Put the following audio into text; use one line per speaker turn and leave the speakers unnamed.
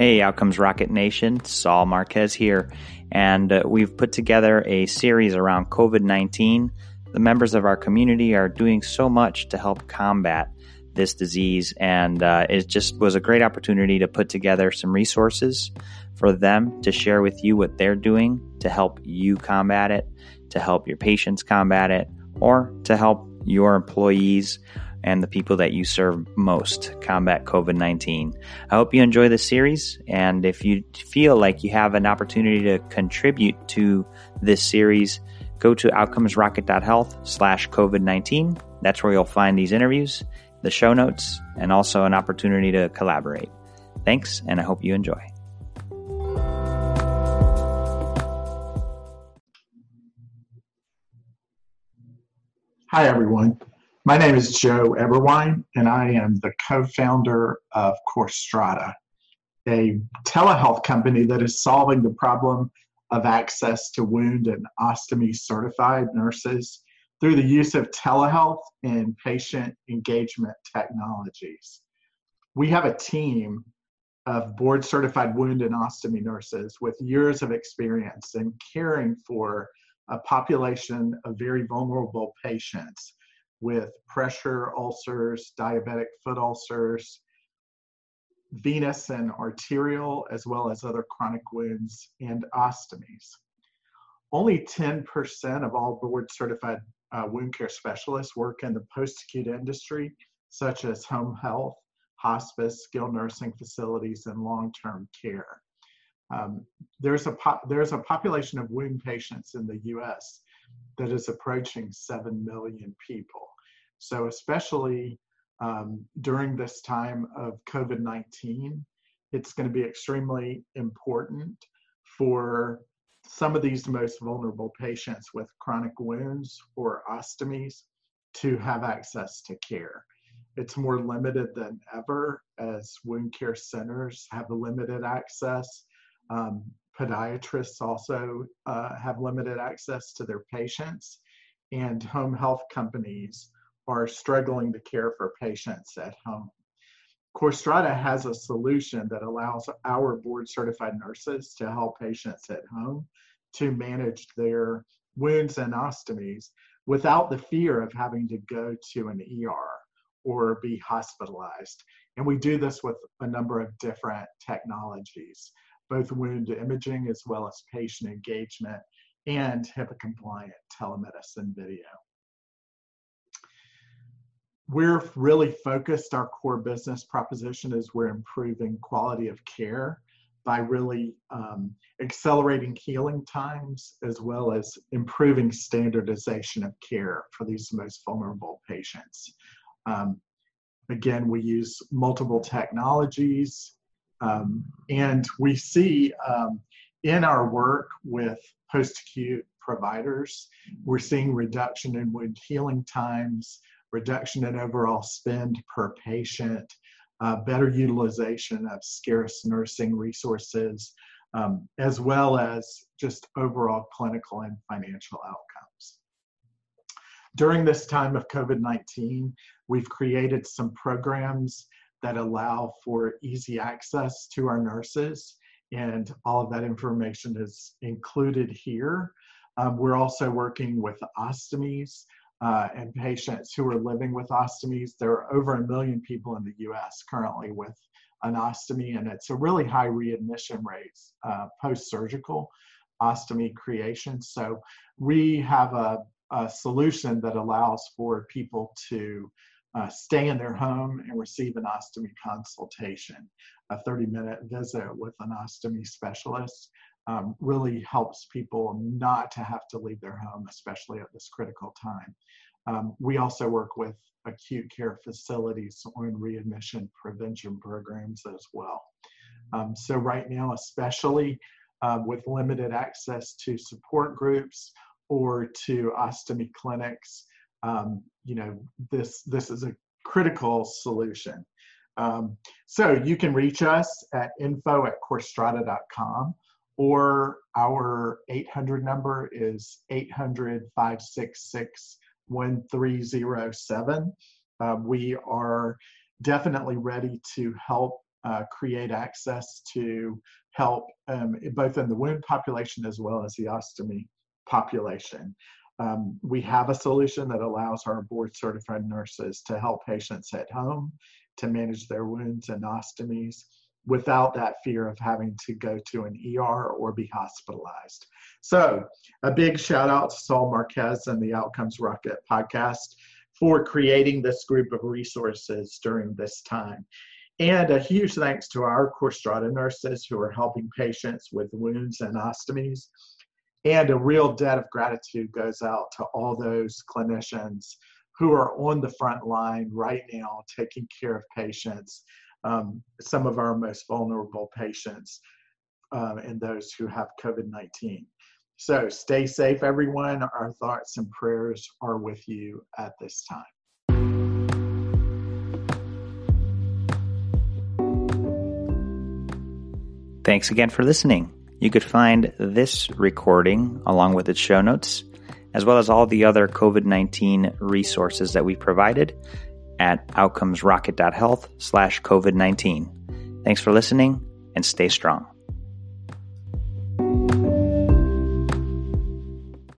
Hey, Outcomes Rocket Nation, Saul Marquez here, and uh, we've put together a series around COVID 19. The members of our community are doing so much to help combat this disease, and uh, it just was a great opportunity to put together some resources for them to share with you what they're doing to help you combat it, to help your patients combat it, or to help your employees and the people that you serve most combat COVID 19. I hope you enjoy this series. And if you feel like you have an opportunity to contribute to this series, go to outcomesrocket.health slash COVID 19. That's where you'll find these interviews, the show notes, and also an opportunity to collaborate. Thanks, and I hope you enjoy.
Hi, everyone. My name is Joe Eberwein, and I am the co founder of Corstrata, a telehealth company that is solving the problem of access to wound and ostomy certified nurses through the use of telehealth and patient engagement technologies. We have a team of board certified wound and ostomy nurses with years of experience in caring for a population of very vulnerable patients with pressure ulcers, diabetic foot ulcers, venous and arterial, as well as other chronic wounds and ostomies. Only 10% of all board certified uh, wound care specialists work in the post acute industry, such as home health, hospice, skilled nursing facilities, and long term care. Um, there's, a po- there's a population of wound patients in the US that is approaching 7 million people. So, especially um, during this time of COVID 19, it's going to be extremely important for some of these most vulnerable patients with chronic wounds or ostomies to have access to care. It's more limited than ever as wound care centers have limited access. Um, podiatrists also uh, have limited access to their patients, and home health companies are struggling to care for patients at home. Corstrata has a solution that allows our board certified nurses to help patients at home to manage their wounds and ostomies without the fear of having to go to an ER or be hospitalized. And we do this with a number of different technologies, both wound imaging as well as patient engagement and HIPAA compliant telemedicine video. We're really focused our core business proposition is we're improving quality of care by really um, accelerating healing times as well as improving standardization of care for these most vulnerable patients. Um, again we use multiple technologies um, and we see um, in our work with post-acute providers we're seeing reduction in wound healing times reduction in overall spend per patient, uh, better utilization of scarce nursing resources, um, as well as just overall clinical and financial outcomes. During this time of COVID 19, we've created some programs that allow for easy access to our nurses, and all of that information is included here. Um, we're also working with ostomies uh, and patients who are living with ostomies. There are over a million people in the US currently with an ostomy, and it's a really high readmission rate uh, post surgical ostomy creation. So, we have a, a, solution that allows for people to uh, stay in their home and receive an ostomy consultation. A 30 minute visit with an ostomy specialist um, really helps people not to have to leave their home, especially at this critical time. Um, we also work with acute care facilities on readmission prevention programs as well. Um, so right now, especially uh, with limited access to support groups or to ostomy clinics, um, you know, this, this is a critical solution. Um, so you can reach us at info at corstrata.com or our 800 number is 800 566 1307. Uh, we are definitely ready to help uh, create access to help um, both in the wound population as well as the ostomy population. Um, we have a solution that allows our board certified nurses to help patients at home to manage their wounds and ostomies without that fear of having to go to an ER or be hospitalized. So, a big shout out to Saul Marquez and the Outcomes Rocket podcast for creating this group of resources during this time. And a huge thanks to our Corstrata nurses who are helping patients with wounds and ostomies. And a real debt of gratitude goes out to all those clinicians who are on the front line right now taking care of patients, um, some of our most vulnerable patients, um, and those who have COVID 19. So stay safe, everyone. Our thoughts and prayers are with you at this time.
Thanks again for listening. You could find this recording along with its show notes, as well as all the other COVID 19 resources that we provided at outcomesrocket.health slash COVID 19. Thanks for listening and stay strong.